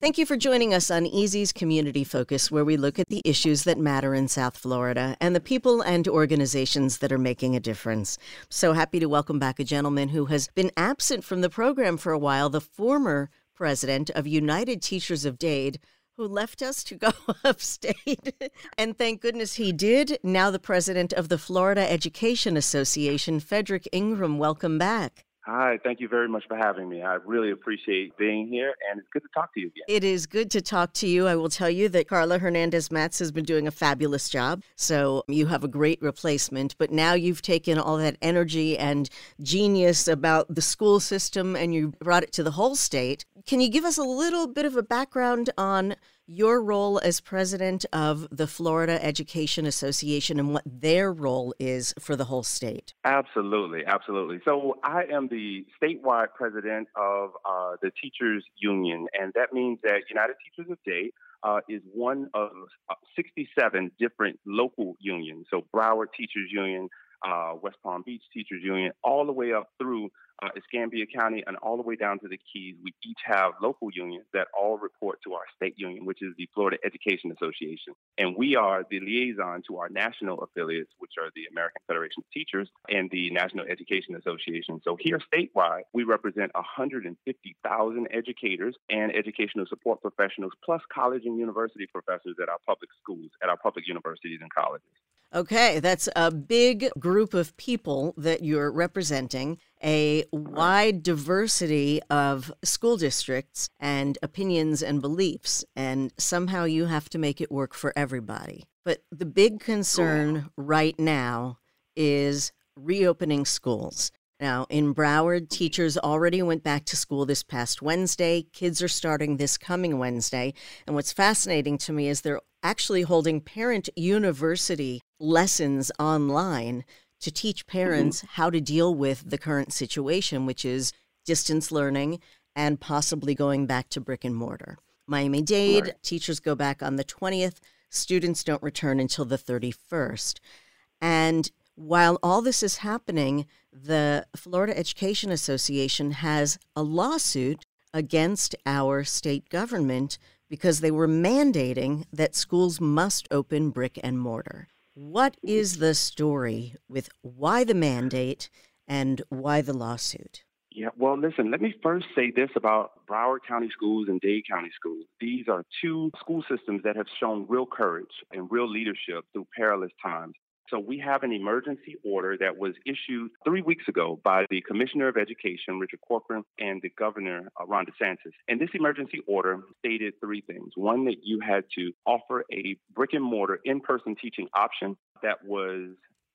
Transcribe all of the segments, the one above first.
Thank you for joining us on Easy's Community Focus, where we look at the issues that matter in South Florida and the people and organizations that are making a difference. So happy to welcome back a gentleman who has been absent from the program for a while, the former president of United Teachers of Dade, who left us to go upstate. and thank goodness he did. Now, the president of the Florida Education Association, Fedrick Ingram, welcome back. Hi, thank you very much for having me. I really appreciate being here, and it's good to talk to you again. It is good to talk to you. I will tell you that Karla Hernandez Mats has been doing a fabulous job. So you have a great replacement, but now you've taken all that energy and genius about the school system and you brought it to the whole state. Can you give us a little bit of a background on your role as president of the Florida Education Association and what their role is for the whole state. Absolutely, absolutely. So I am the statewide president of uh, the Teachers Union, and that means that United Teachers of Dade uh, is one of uh, 67 different local unions. So Broward Teachers Union, uh, West Palm Beach Teachers Union, all the way up through uh, Escambia County and all the way down to the Keys, we each have local unions that all report to our state union, which is the Florida Education Association. And we are the liaison to our national affiliates, which are the American Federation of Teachers and the National Education Association. So here statewide, we represent 150,000 educators and educational support professionals, plus college and university professors at our public schools, at our public universities and colleges. Okay, that's a big group of people that you're representing, a wide diversity of school districts and opinions and beliefs, and somehow you have to make it work for everybody. But the big concern right now is reopening schools. Now, in Broward, teachers already went back to school this past Wednesday. Kids are starting this coming Wednesday. And what's fascinating to me is they're actually holding parent university lessons online to teach parents mm-hmm. how to deal with the current situation, which is distance learning and possibly going back to brick and mortar. Miami Dade, right. teachers go back on the 20th, students don't return until the 31st. And while all this is happening, the Florida Education Association has a lawsuit against our state government because they were mandating that schools must open brick and mortar. What is the story with why the mandate and why the lawsuit? Yeah, well, listen, let me first say this about Broward County schools and Dade County schools. These are two school systems that have shown real courage and real leadership through perilous times. So we have an emergency order that was issued three weeks ago by the Commissioner of Education, Richard Corcoran, and the Governor, uh, Ron DeSantis. And this emergency order stated three things. One, that you had to offer a brick and mortar in-person teaching option that was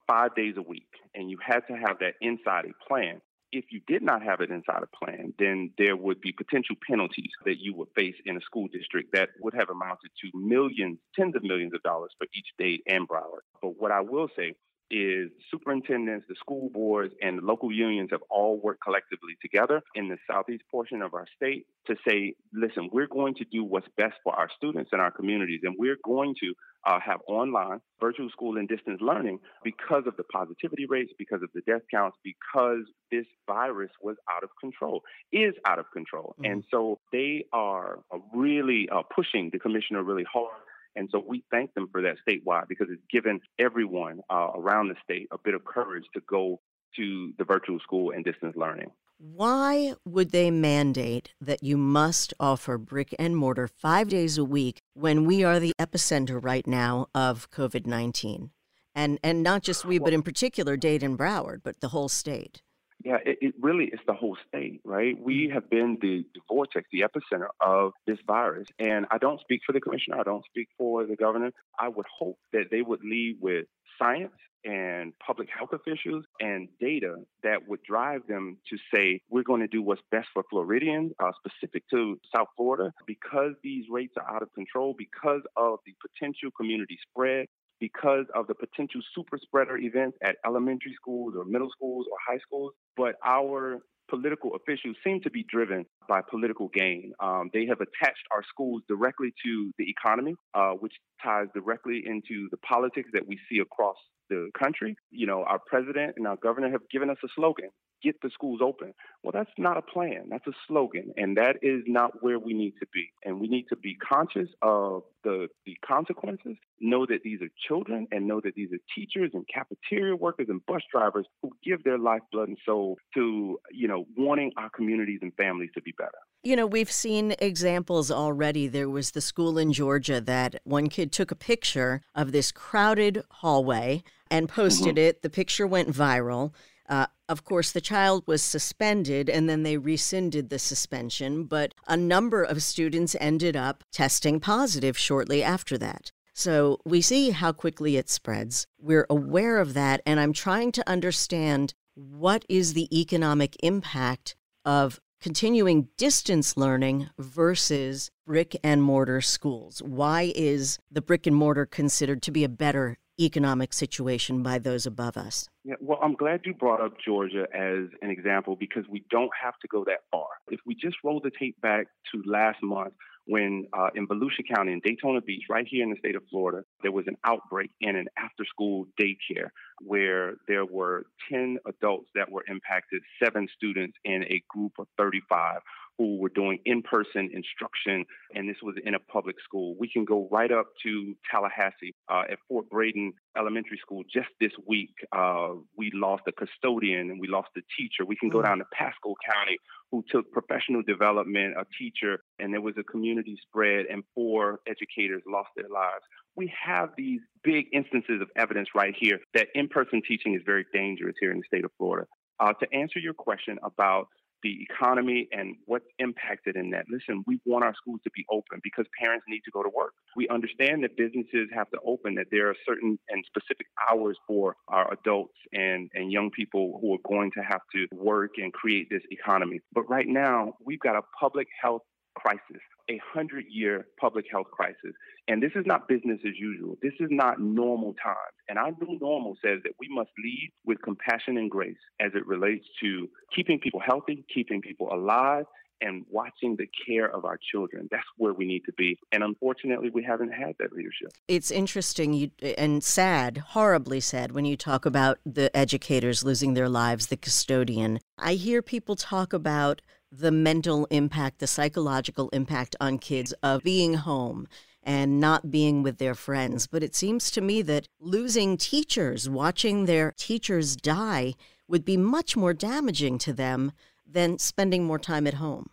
five days a week, and you had to have that inside a plan if you did not have it inside a plan, then there would be potential penalties that you would face in a school district that would have amounted to millions, tens of millions of dollars for each Dade and Broward. But what I will say is superintendents, the school boards, and the local unions have all worked collectively together in the southeast portion of our state to say, listen, we're going to do what's best for our students and our communities, and we're going to uh, have online, virtual school, and distance learning because of the positivity rates, because of the death counts, because this virus was out of control, is out of control. Mm-hmm. And so they are really uh, pushing the commissioner really hard and so we thank them for that statewide because it's given everyone uh, around the state a bit of courage to go to the virtual school and distance learning. Why would they mandate that you must offer brick and mortar five days a week when we are the epicenter right now of COVID 19? And, and not just we, but in particular Dade and Broward, but the whole state. Yeah, it, it, really is the whole state, right? We mm. have been the, the, vortex, the epicenter of this virus. And I don't speak for the commissioner, I don't speak for the governor. I would hope that they would lead with science and public health officials and data that would drive them to say, we're going to do what's best for Floridians, uh, specific to South Florida, because these rates are out of control, because of the potential community spread, because of the potential super spreader events at elementary schools or middle schools or high schools. But our political officials seem to be driven by political gain. Um, they have attached our schools directly to the economy, uh, which ties directly into the politics that we see across the country. You know, our president and our governor have given us a slogan get the schools open. Well, that's not a plan. That's a slogan. And that is not where we need to be. And we need to be conscious of the, the consequences, know that these are children, and know that these are teachers and cafeteria workers and bus drivers who give their lifeblood and soul to, you know, wanting our communities and families to be better. You know, we've seen examples already. There was the school in Georgia that one kid took a picture of this crowded hallway and posted mm-hmm. it. The picture went viral. Uh, of course, the child was suspended and then they rescinded the suspension, but a number of students ended up testing positive shortly after that. So we see how quickly it spreads. We're aware of that, and I'm trying to understand what is the economic impact of continuing distance learning versus brick and mortar schools. Why is the brick and mortar considered to be a better economic situation by those above us? Yeah, well, I'm glad you brought up Georgia as an example because we don't have to go that far. If we just roll the tape back to last month, when uh, in Volusia County in Daytona Beach, right here in the state of Florida, there was an outbreak in an after school daycare where there were 10 adults that were impacted, seven students in a group of 35 who were doing in person instruction, and this was in a public school. We can go right up to Tallahassee uh, at Fort Braden Elementary School just this week. Uh, we lost a custodian and we lost a teacher. We can go mm. down to Pasco County, who took professional development, a teacher, and there was a community spread, and four educators lost their lives. We have these big instances of evidence right here that in person teaching is very dangerous here in the state of Florida. Uh, to answer your question about the economy and what's impacted in that. Listen, we want our schools to be open because parents need to go to work. We understand that businesses have to open, that there are certain and specific hours for our adults and, and young people who are going to have to work and create this economy. But right now, we've got a public health crisis, a hundred year public health crisis. And this is not business as usual. This is not normal times. And our new normal says that we must lead with compassion and grace as it relates to keeping people healthy, keeping people alive, and watching the care of our children. That's where we need to be. And unfortunately, we haven't had that leadership. It's interesting you, and sad, horribly sad, when you talk about the educators losing their lives, the custodian. I hear people talk about the mental impact, the psychological impact on kids of being home and not being with their friends. But it seems to me that losing teachers, watching their teachers die, would be much more damaging to them than spending more time at home.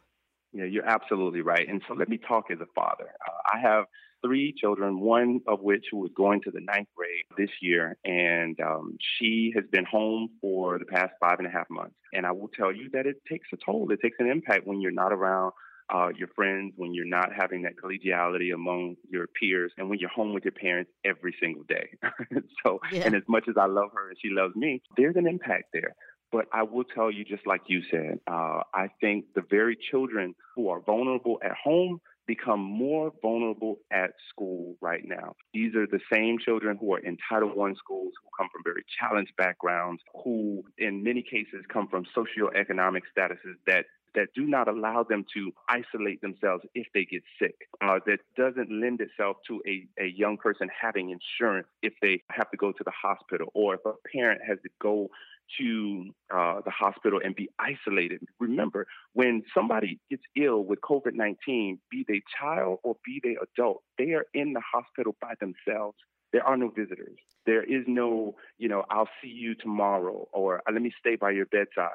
Yeah, you're absolutely right. And so let me talk as a father. Uh, I have three children, one of which was going to the ninth grade this year, and um, she has been home for the past five and a half months. And I will tell you that it takes a toll. It takes an impact when you're not around uh, your friends, when you're not having that collegiality among your peers, and when you're home with your parents every single day. so, yeah. and as much as I love her and she loves me, there's an impact there. But I will tell you, just like you said, uh, I think the very children who are vulnerable at home become more vulnerable at school right now. These are the same children who are in Title I schools who come from very challenged backgrounds, who in many cases come from socioeconomic statuses that that do not allow them to isolate themselves if they get sick. Uh, that doesn't lend itself to a, a young person having insurance if they have to go to the hospital or if a parent has to go to uh, the hospital and be isolated. Remember, when somebody gets ill with COVID 19, be they child or be they adult, they are in the hospital by themselves. There are no visitors. There is no, you know, I'll see you tomorrow or uh, let me stay by your bedside.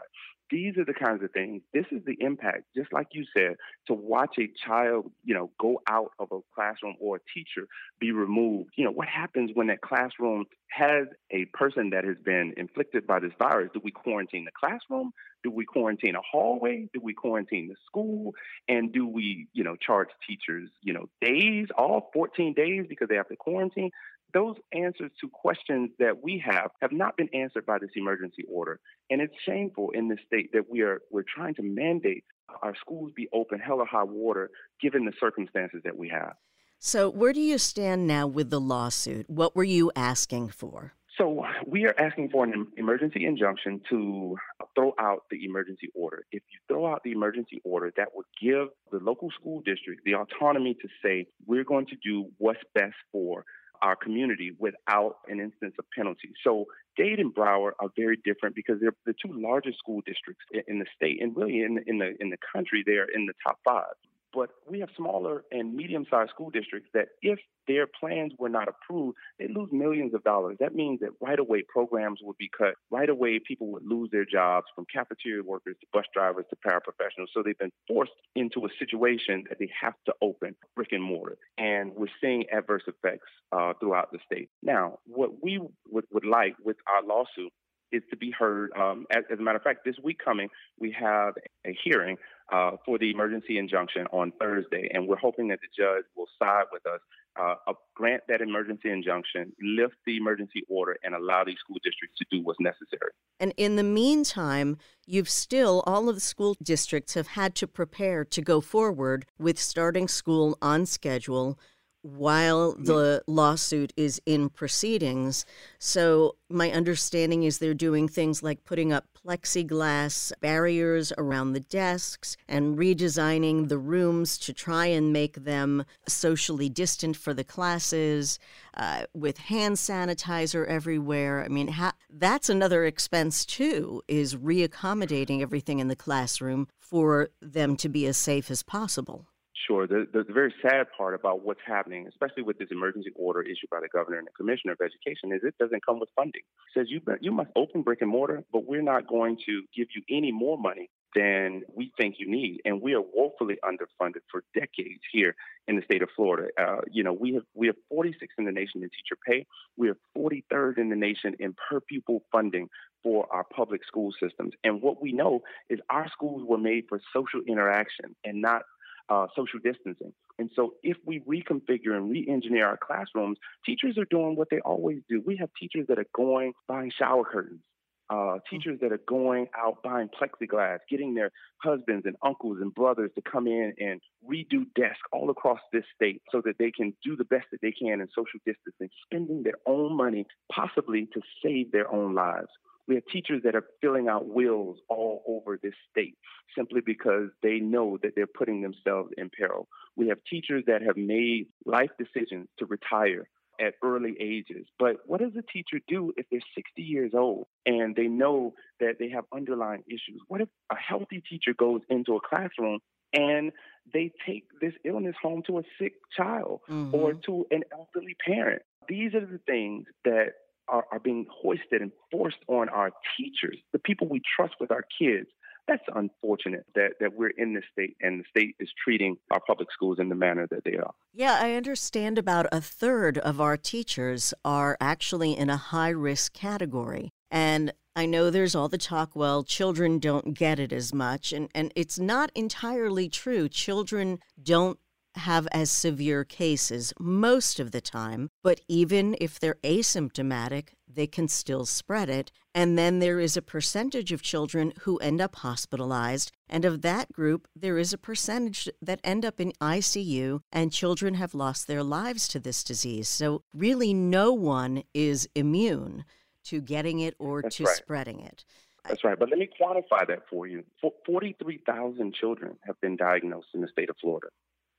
These are the kinds of things. This is the impact, just like you said, to watch a child, you know, go out of a classroom or a teacher be removed. You know, what happens when that classroom has a person that has been inflicted by this virus? Do we quarantine the classroom? Do we quarantine a hallway? Do we quarantine the school? And do we, you know, charge teachers, you know, days, all 14 days because they have to quarantine? those answers to questions that we have have not been answered by this emergency order. And it's shameful in this state that we are we're trying to mandate our schools be open hell or high water given the circumstances that we have. So where do you stand now with the lawsuit? What were you asking for? So we are asking for an emergency injunction to throw out the emergency order. If you throw out the emergency order, that would give the local school district the autonomy to say, we're going to do what's best for our community without an instance of penalty. So Dade and Broward are very different because they're the two largest school districts in the state, and really in, the, in the in the country. They're in the top five. But we have smaller and medium sized school districts that, if their plans were not approved, they lose millions of dollars. That means that right away programs would be cut. Right away, people would lose their jobs from cafeteria workers to bus drivers to paraprofessionals. So they've been forced into a situation that they have to open brick and mortar. And we're seeing adverse effects uh, throughout the state. Now, what we would, would like with our lawsuit is to be heard. Um, as, as, a matter of fact, this week coming, we have a hearing uh, for the emergency injunction on Thursday, and we're hoping that the judge will side with us, uh, grant that emergency injunction, lift the emergency order, and allow these school districts to do what's necessary. And in the meantime, you've still, all of the school districts have had to prepare to go forward with starting school on schedule while the lawsuit is in proceedings. So, my understanding is they're doing things like putting up plexiglass barriers around the desks and redesigning the rooms to try and make them socially distant for the classes uh, with hand sanitizer everywhere. I mean, ha- that's another expense too, is reaccommodating everything in the classroom for them to be as safe as possible. Sure. The, the, the, very sad part about what's happening, especially with this emergency order issued by the governor and the commissioner of education, is it doesn't come with funding. It says you you must open brick and mortar, but we're not going to give you any more money than we think you need. And we are woefully underfunded for decades here in the state of Florida. Uh, you know, we have we have 46 in the nation in teacher pay. We are 43rd in the nation in per pupil funding for our public school systems. And what we know is our schools were made for social interaction and not uh, social distancing. And so, if we reconfigure and re engineer our classrooms, teachers are doing what they always do. We have teachers that are going buying shower curtains, uh, mm. teachers that are going out buying plexiglass, getting their husbands and uncles and brothers to come in and redo desks all across this state so that they can do the best that they can in social distancing, spending their own money possibly to save their own lives. We have teachers that are filling out wills all over this state simply because they know that they're putting themselves in peril. We have teachers that have made life decisions to retire at early ages. But what does a teacher do if they're 60 years old and they know that they have underlying issues? What if a healthy teacher goes into a classroom and they take this illness home to a sick child mm-hmm. or to an elderly parent? These are the things that are, are being hoisted and forced on our teachers, the people we trust with our kids. That's unfortunate that, that we're in this state and the state is treating our public schools in the manner that they are. Yeah, I understand about a third of our teachers are actually in a high risk category. And I know there's all the talk, well, children don't get it as much. And, and it's not entirely true. Children don't have as severe cases most of the time, but even if they're asymptomatic, they can still spread it. And then there is a percentage of children who end up hospitalized. And of that group, there is a percentage that end up in ICU, and children have lost their lives to this disease. So, really, no one is immune to getting it or That's to right. spreading it. That's right. But let me quantify that for you. 43,000 children have been diagnosed in the state of Florida.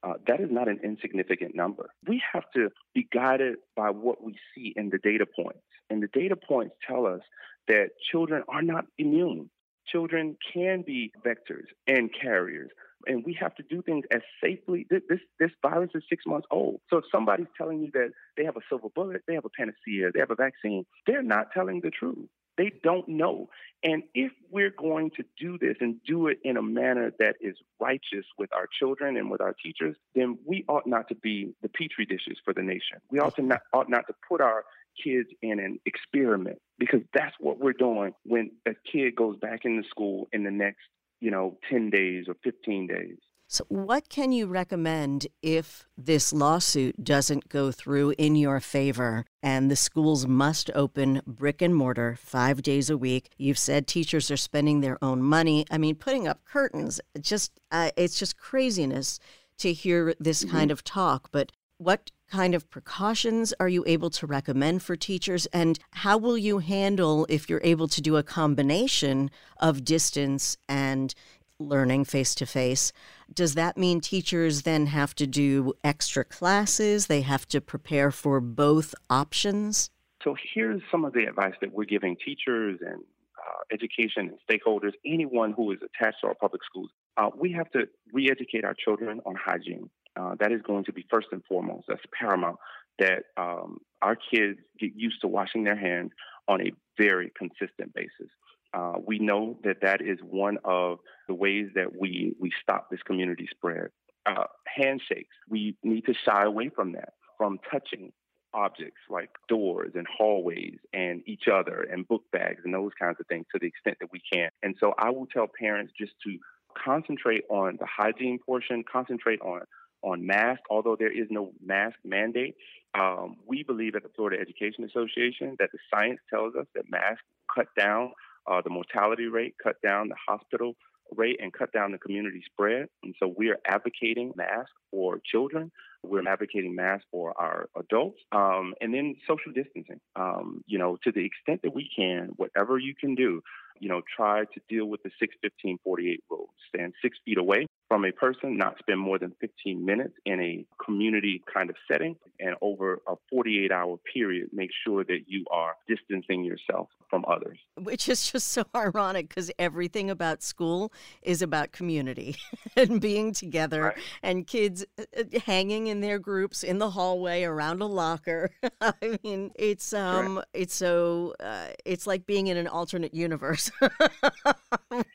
Uh, that is not an insignificant number. We have to be guided by what we see in the data points. And the data points tell us that children are not immune. Children can be vectors and carriers and we have to do things as safely. This, this this virus is six months old. So if somebody's telling you that they have a silver bullet, they have a panacea, they have a vaccine, they're not telling the truth. They don't know. And if we're going to do this and do it in a manner that is righteous with our children and with our teachers, then we ought not to be the petri dishes for the nation. We ought to not ought not to put our kids in an experiment because that's what we're doing when a kid goes back into school in the next, you know, 10 days or 15 days. So, what can you recommend if this lawsuit doesn't go through in your favor and the schools must open brick and mortar five days a week? You've said teachers are spending their own money. I mean, putting up curtains, just uh, it's just craziness to hear this mm-hmm. kind of talk. But what kind of precautions are you able to recommend for teachers? And how will you handle if you're able to do a combination of distance and learning face to face. Does that mean teachers then have to do extra classes? They have to prepare for both options? So here's some of the advice that we're giving teachers and uh, education and stakeholders, anyone who is attached to our public schools. Uh, we have to re educate our children on hygiene. Uh, that is going to be first and foremost. That's paramount that um, our kids get used to washing their hands on a very consistent basis. Uh, we know that that is one of the ways that we, we stop this community spread. Uh, handshakes, we need to shy away from that, from touching objects like doors and hallways and each other and book bags and those kinds of things to the extent that we can. And so I will tell parents just to concentrate on the hygiene portion, concentrate on on mask, although there is no mask mandate. Um, we believe at the Florida Education Association that the science tells us that masks cut down uh, the mortality rate, cut down the hospital rate, and cut down the community spread. And so we are advocating masks for children. We're advocating masks for our adults, um, and then social distancing. Um, you know, to the extent that we can, whatever you can do, you know, try to deal with the 6 15 48 rule. Stand six feet away from a person, not spend more than 15 minutes in a community kind of setting, and over a 48 hour period, make sure that you are distancing yourself from others. Which is just so ironic because everything about school is about community and being together right. and kids uh, uh, hanging in their groups in the hallway around a locker. I mean, it's um, it's so uh, it's like being in an alternate universe.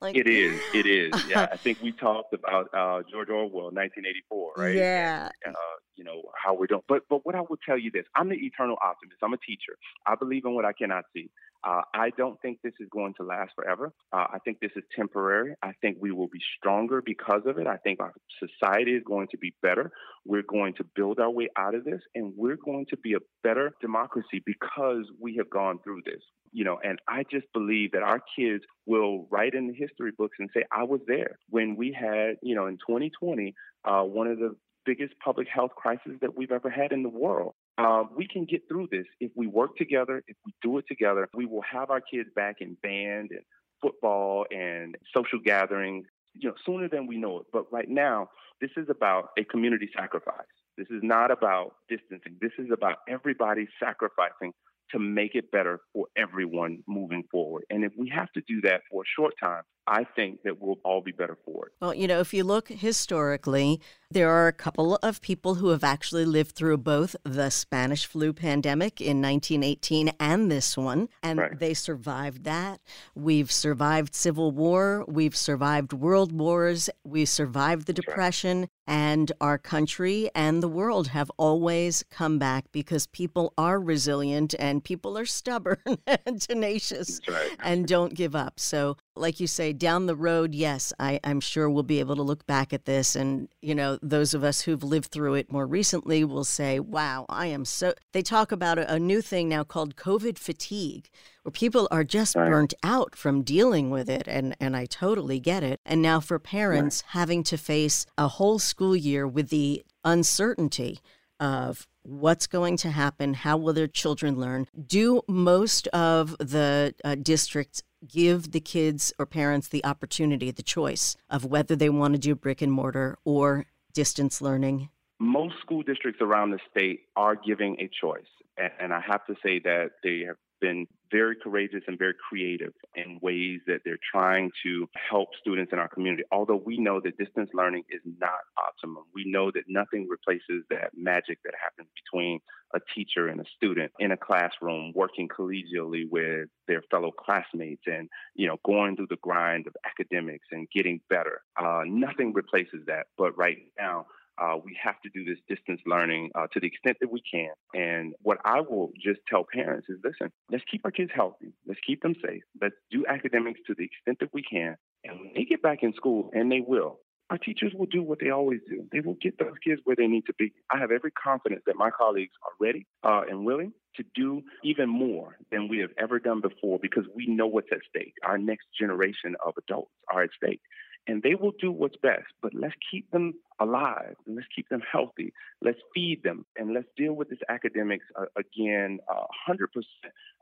like, it is. It is. Yeah, I think we talked about uh, George Orwell, 1984, right? Yeah. And, uh, you know how we're doing. But but what I will tell you this: I'm the eternal optimist. I'm a teacher. I believe in what I cannot see. Uh, I don't think this is going to last forever. Uh, I think this is temporary. I think we will be stronger because of it. I think our society is going to be better. We're going to build our way out of this, and we're going to be a better democracy because we have gone through this you know, and I just believe that our kids will write in the history books and say, I was there when we had, you know, in 2020, uh, one of the biggest public health crises that we've ever had in the world. Uh, we can get through this if we work together, if we do it together. We will have our kids back in band and football and social gatherings, you know, sooner than we know it. But right now, this is about a community sacrifice. This is not about distancing. This is about everybody sacrificing to make it better for everyone moving forward. And if we have to do that for a short time, I think that we'll all be better for it. Well, you know, if you look historically, there are a couple of people who have actually lived through both the Spanish flu pandemic in 1918 and this one, and right. they survived that. We've survived Civil War, we've survived world wars, we survived the Depression, right. and our country and the world have always come back because people are resilient and people are stubborn and tenacious right. and don't give up. So, like you say, down the road, yes, I, I'm sure we'll be able to look back at this. And, you know, those of us who've lived through it more recently will say, wow, I am so. They talk about a, a new thing now called COVID fatigue, where people are just right. burnt out from dealing with it. And, and I totally get it. And now for parents right. having to face a whole school year with the uncertainty of what's going to happen, how will their children learn. Do most of the uh, districts give the kids or parents the opportunity, the choice of whether they want to do brick and mortar or distance learning? Most school districts around the state are giving a choice. And I have to say that they have been very courageous and very creative in ways that they're trying to help students in our community. Although we know that distance learning is not optimum, we know that nothing replaces that magic that happens between a teacher and a student in a classroom working collegially with their fellow classmates and you know going through the grind of academics and getting better uh, nothing replaces that but right now uh, we have to do this distance learning uh, to the extent that we can. And what I will just tell parents is listen, let's keep our kids healthy. Let's keep them safe. Let's do academics to the extent that we can. And when they get back in school, and they will, our teachers will do what they always do. They will get those kids where they need to be. I have every confidence that my colleagues are ready uh, and willing to do even more than we have ever done before because we know what's at stake. Our next generation of adults are at stake and they will do what's best. But let's keep them alive and let's keep them healthy. Let's feed them and let's deal with this academics uh, again, uh, 100%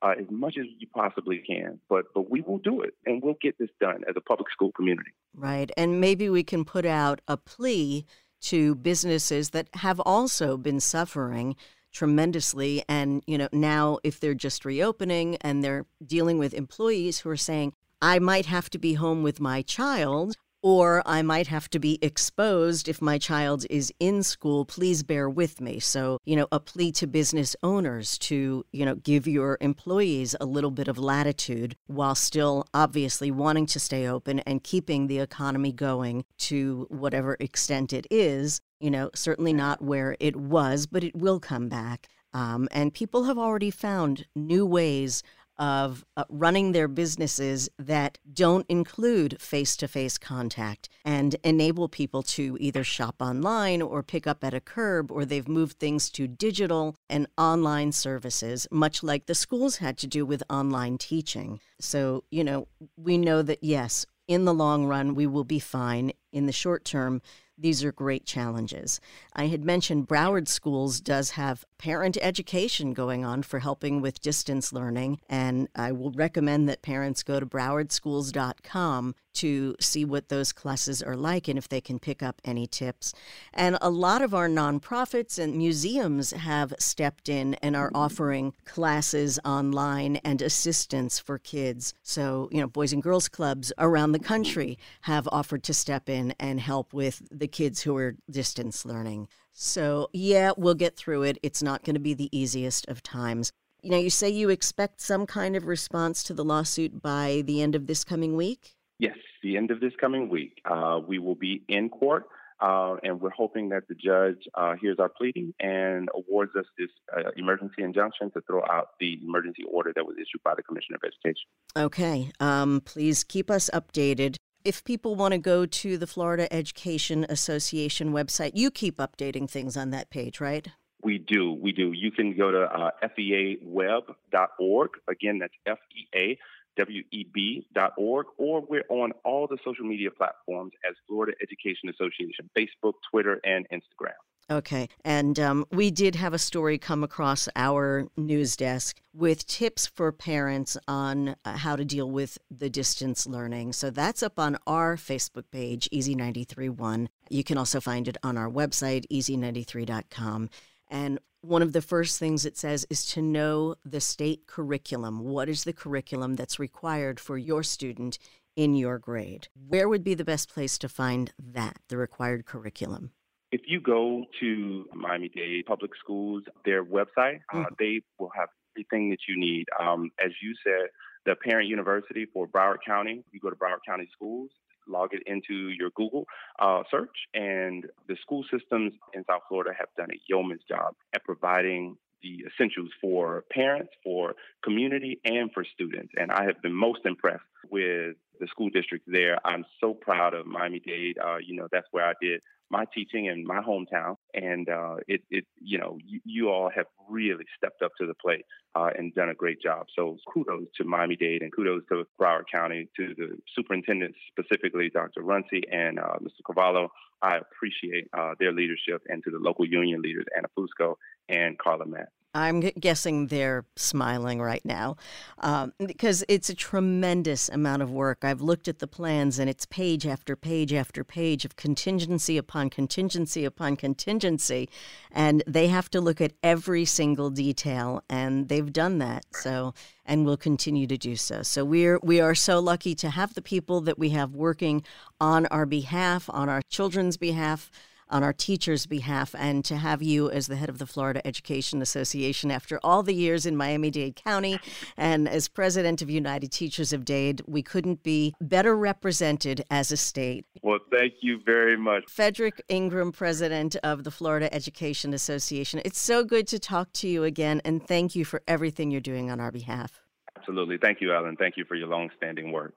uh, as much as you possibly can. But but we will do it and we'll get this done as a public school community. Right, and maybe we can put out a plea to businesses that have also been suffering tremendously and you know now if they're just reopening and they're dealing with employees who are saying I might have to be home with my child or I might have to be exposed if my child is in school. Please bear with me. So, you know, a plea to business owners to, you know, give your employees a little bit of latitude while still obviously wanting to stay open and keeping the economy going to whatever extent it is. You know, certainly not where it was, but it will come back. Um, and people have already found new ways of uh, running their businesses that don't include face to face contact and enable people to either shop online or pick up at a curb, or they've moved things to digital and online services, much like the schools had to do with online teaching. So, you know, we know that yes, in the long run, we will be fine. In the short term, these are great challenges. I had mentioned Broward Schools does have parent education going on for helping with distance learning, and I will recommend that parents go to browardschools.com to see what those classes are like and if they can pick up any tips. And a lot of our nonprofits and museums have stepped in and are offering classes online and assistance for kids. So, you know, Boys and Girls Clubs around the country have offered to step in and help with the kids who are distance learning. So, yeah, we'll get through it. It's not going to be the easiest of times. You know, you say you expect some kind of response to the lawsuit by the end of this coming week? Yes, the end of this coming week. Uh, we will be in court, uh, and we're hoping that the judge uh, hears our pleading and awards us this uh, emergency injunction to throw out the emergency order that was issued by the Commissioner of Education. Okay. Um, please keep us updated. If people want to go to the Florida Education Association website, you keep updating things on that page, right? We do. We do. You can go to uh, feaweb.org. Again, that's F E A web.org, or we're on all the social media platforms as Florida Education Association Facebook, Twitter, and Instagram. Okay. And um, we did have a story come across our news desk with tips for parents on uh, how to deal with the distance learning. So that's up on our Facebook page, Easy931. You can also find it on our website, easy93.com. And one of the first things it says is to know the state curriculum. What is the curriculum that's required for your student in your grade? Where would be the best place to find that, the required curriculum? If you go to Miami Dade Public Schools, their website, mm-hmm. uh, they will have everything that you need. Um, as you said, the parent university for Broward County, you go to Broward County Schools, log it into your Google uh, search, and the school systems in South Florida have done a yeoman's job at providing the essentials for parents, for community, and for students. And I have been most impressed with the school districts there. I'm so proud of Miami Dade. Uh, you know, that's where I did my teaching in my hometown, and uh, it, it, you know, you, you, all have really stepped up to the plate uh, and done a great job. So kudos to Miami Dade and kudos to Broward County, to the superintendent specifically, Dr. Runcie and uh, Mr. Carvalho. I appreciate uh, their leadership, and to the local union leaders, Anna Fusco and Karla Matt. I'm guessing they're smiling right now um, because it's a tremendous amount of work. I've looked at the plans and it's page after page after page of contingency upon contingency upon contingency. And they have to look at every single detail, and they've done that. So, and will continue to do so. So we're we are so lucky to have the people that we have working on our behalf, on our children's behalf on our teachers' behalf and to have you as the head of the Florida Education Association after all the years in Miami Dade County and as president of United Teachers of Dade. We couldn't be better represented as a state. Well, thank you very much. Fedrick Ingram, president of the Florida Education Association. It's so good to talk to you again, and thank you for everything you're doing on our behalf. Absolutely. Thank you, Ellen. Thank you for your long-standing work.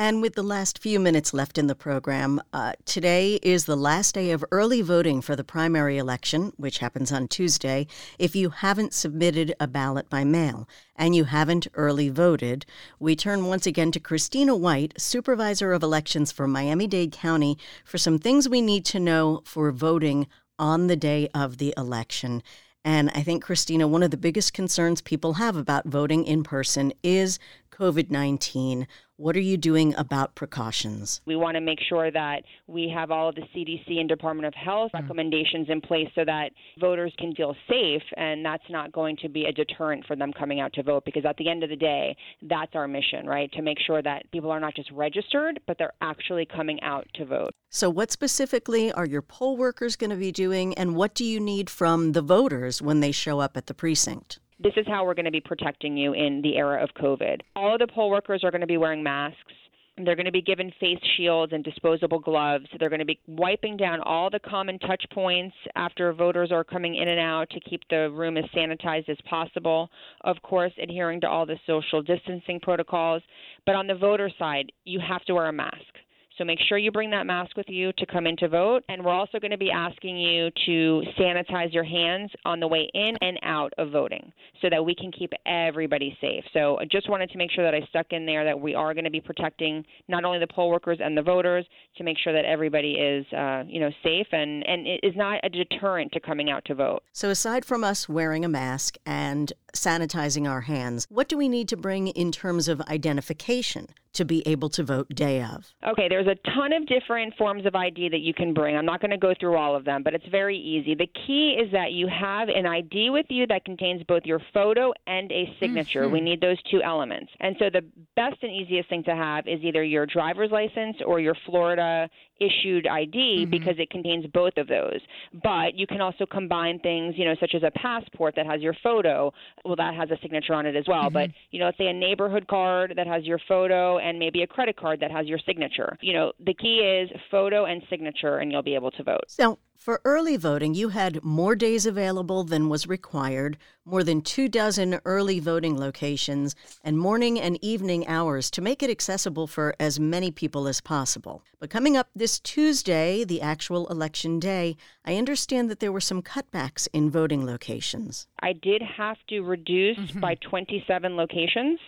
And with the last few minutes left in the program, uh, today is the last day of early voting for the primary election, which happens on Tuesday. If you haven't submitted a ballot by mail and you haven't early voted, we turn once again to Christina White, Supervisor of Elections for Miami Dade County, for some things we need to know for voting on the day of the election. And I think, Christina, one of the biggest concerns people have about voting in person is COVID 19. What are you doing about precautions? We want to make sure that we have all of the CDC and Department of Health mm. recommendations in place so that voters can feel safe, and that's not going to be a deterrent for them coming out to vote because at the end of the day, that's our mission, right? To make sure that people are not just registered, but they're actually coming out to vote. So, what specifically are your poll workers going to be doing, and what do you need from the voters when they show up at the precinct? This is how we're going to be protecting you in the era of COVID. All of the poll workers are going to be wearing masks. They're going to be given face shields and disposable gloves. They're going to be wiping down all the common touch points after voters are coming in and out to keep the room as sanitized as possible. Of course, adhering to all the social distancing protocols. But on the voter side, you have to wear a mask. So make sure you bring that mask with you to come in to vote. And we're also going to be asking you to sanitize your hands on the way in and out of voting so that we can keep everybody safe. So I just wanted to make sure that I stuck in there that we are going to be protecting not only the poll workers and the voters to make sure that everybody is, uh, you know, safe and, and it is not a deterrent to coming out to vote. So aside from us wearing a mask and sanitizing our hands, what do we need to bring in terms of identification to be able to vote day of? Okay, there's a ton of different forms of ID that you can bring. I'm not going to go through all of them, but it's very easy. The key is that you have an ID with you that contains both your photo and a signature. Mm-hmm. We need those two elements. And so the best and easiest thing to have is either your driver's license or your Florida issued ID mm-hmm. because it contains both of those. But you can also combine things, you know, such as a passport that has your photo. Well, that has a signature on it as well. Mm-hmm. But, you know, let's say a neighborhood card that has your photo and maybe a credit card that has your signature. You know, the key is photo and signature, and you'll be able to vote. So, for early voting, you had more days available than was required, more than two dozen early voting locations, and morning and evening hours to make it accessible for as many people as possible. But coming up this Tuesday, the actual election day, I understand that there were some cutbacks in voting locations. I did have to reduce mm-hmm. by 27 locations,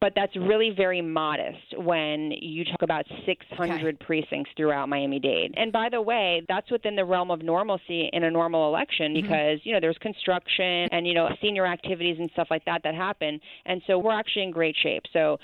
but that's really very modest when you talk about 600 okay. precincts throughout Miami Dade. And by the way, that's within the realm of normalcy in a normal election mm-hmm. because, mm-hmm. you know, there's construction and, you know, senior activities and stuff like that that happen. And so we're actually in great shape. So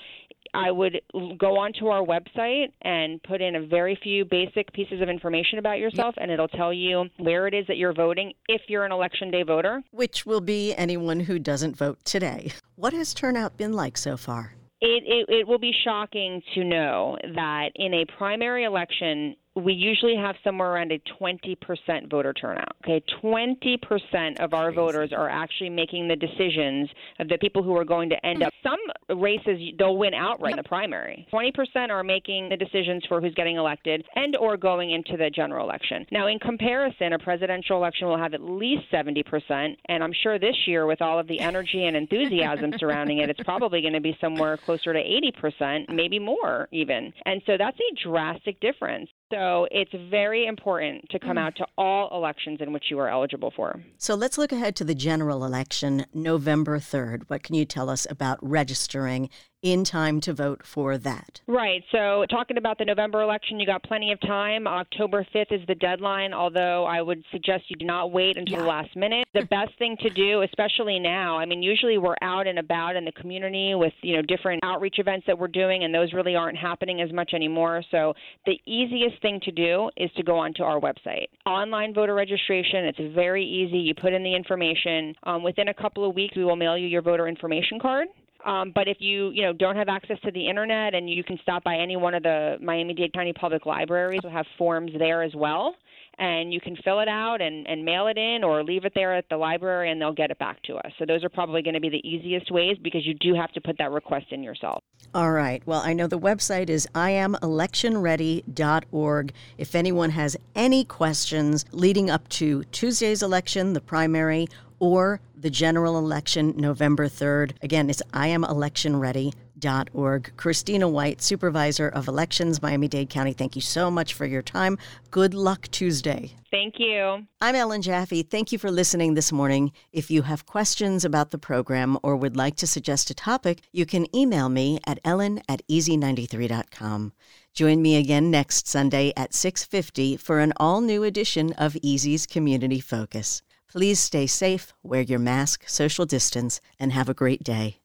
I would go onto our website and put in a very few basic pieces of information about yourself, and it'll tell you where it is that you're voting if you're an election day voter. Which will be anyone who doesn't vote today. What has turnout been like so far? It, it, it will be shocking to know that in a primary election, we usually have somewhere around a 20% voter turnout. Okay, 20% of our voters are actually making the decisions of the people who are going to end up. Some races they'll win outright in the primary. 20% are making the decisions for who's getting elected and or going into the general election. Now, in comparison, a presidential election will have at least 70%, and I'm sure this year with all of the energy and enthusiasm surrounding it, it's probably going to be somewhere closer to 80%, maybe more even. And so that's a drastic difference. So it's very important to come out to all elections in which you are eligible for. So let's look ahead to the general election, November 3rd. What can you tell us about registering in time to vote for that. Right. So, talking about the November election, you got plenty of time. October 5th is the deadline, although I would suggest you do not wait until yeah. the last minute. The best thing to do, especially now, I mean, usually we're out and about in the community with, you know, different outreach events that we're doing, and those really aren't happening as much anymore. So, the easiest thing to do is to go onto our website. Online voter registration, it's very easy. You put in the information. Um, within a couple of weeks, we will mail you your voter information card. Um, but if you you know don't have access to the internet and you can stop by any one of the Miami-Dade County Public Libraries, we'll have forms there as well, and you can fill it out and, and mail it in or leave it there at the library and they'll get it back to us. So those are probably going to be the easiest ways because you do have to put that request in yourself. All right. Well, I know the website is iamelectionready.org. If anyone has any questions leading up to Tuesday's election, the primary, or the general election November 3rd. Again, it's iamelectionready.org. Christina White, Supervisor of Elections, Miami Dade County, thank you so much for your time. Good luck Tuesday. Thank you. I'm Ellen Jaffe. Thank you for listening this morning. If you have questions about the program or would like to suggest a topic, you can email me at ellen at easy93.com. Join me again next Sunday at 6:50 for an all-new edition of Easy's Community Focus. Please stay safe, wear your mask, social distance, and have a great day.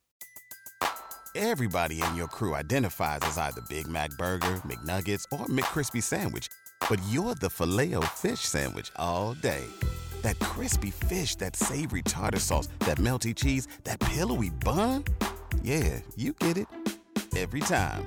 Everybody in your crew identifies as either Big Mac Burger, McNuggets, or McCrispy Sandwich, but you're the filet fish Sandwich all day. That crispy fish, that savory tartar sauce, that melty cheese, that pillowy bun. Yeah, you get it every time.